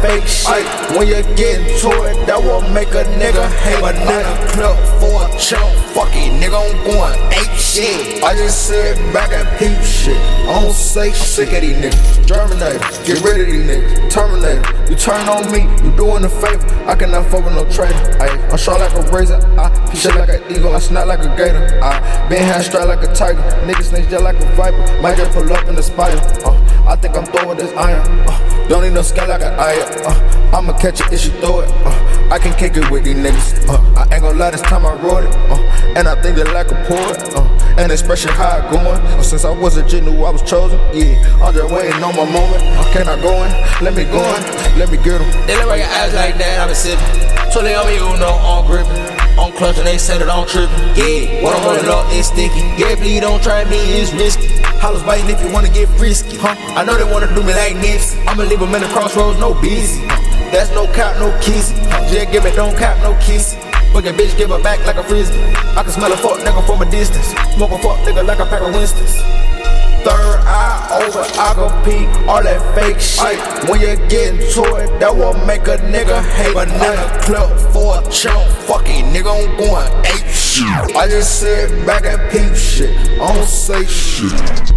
fake shit. When you get into it, that will make a nigga hate. Banana club for a chump, fuck it, nigga, I'm going ape shit. I just sit back and peep shit. I don't say shit. sick of these niggas. Germinate, get rid of these niggas. Terminate, you turn on me, you doing a favor. I cannot fuck with no traitor. I'm sharp like a razor, I shit like an eagle, I snap like a gator. I been hand strapped like a tiger, niggas snakes just like a viper. Might just pull up in the spider. Uh, I think I'm throwing this iron. Uh, don't need no sky like an iron. Uh, I'ma catch it if she throw it. Uh, I can kick it with these niggas. Uh, I ain't gon' lie, this time I wrote it. Uh, and I think they like a poet. Uh, and expression how I going. Uh, since I was a G, knew I was chosen. Yeah, I'm just waiting on my moment. Uh, can I go in? Let me go in. Let me get them. They look like your eyes like that, I been sipping. Totally on me, you know, I'm gripping. I'm clutching, they said it, I'm tripping. Yeah, what I'm rolling up is sticky. Yeah, please don't try me, it's risky. Hollers biting if you wanna get frisky. Huh? I know they wanna do me like Nipsey. I'ma leave them in the crossroads, no busy. That's no cap, no kissy. Just give it, don't cap, no kissy. Fuck a bitch, give her back like a frisbee. I can smell a fuck nigga from a distance. Smoke a fuck nigga like a pack of Winstons. Third eye over, I go peep all that fake shit. When you get into it, that will make a nigga hate. Banana club for a chump, fuck it, nigga, I'm going ape shit. I just sit back and peep shit, I don't say shit.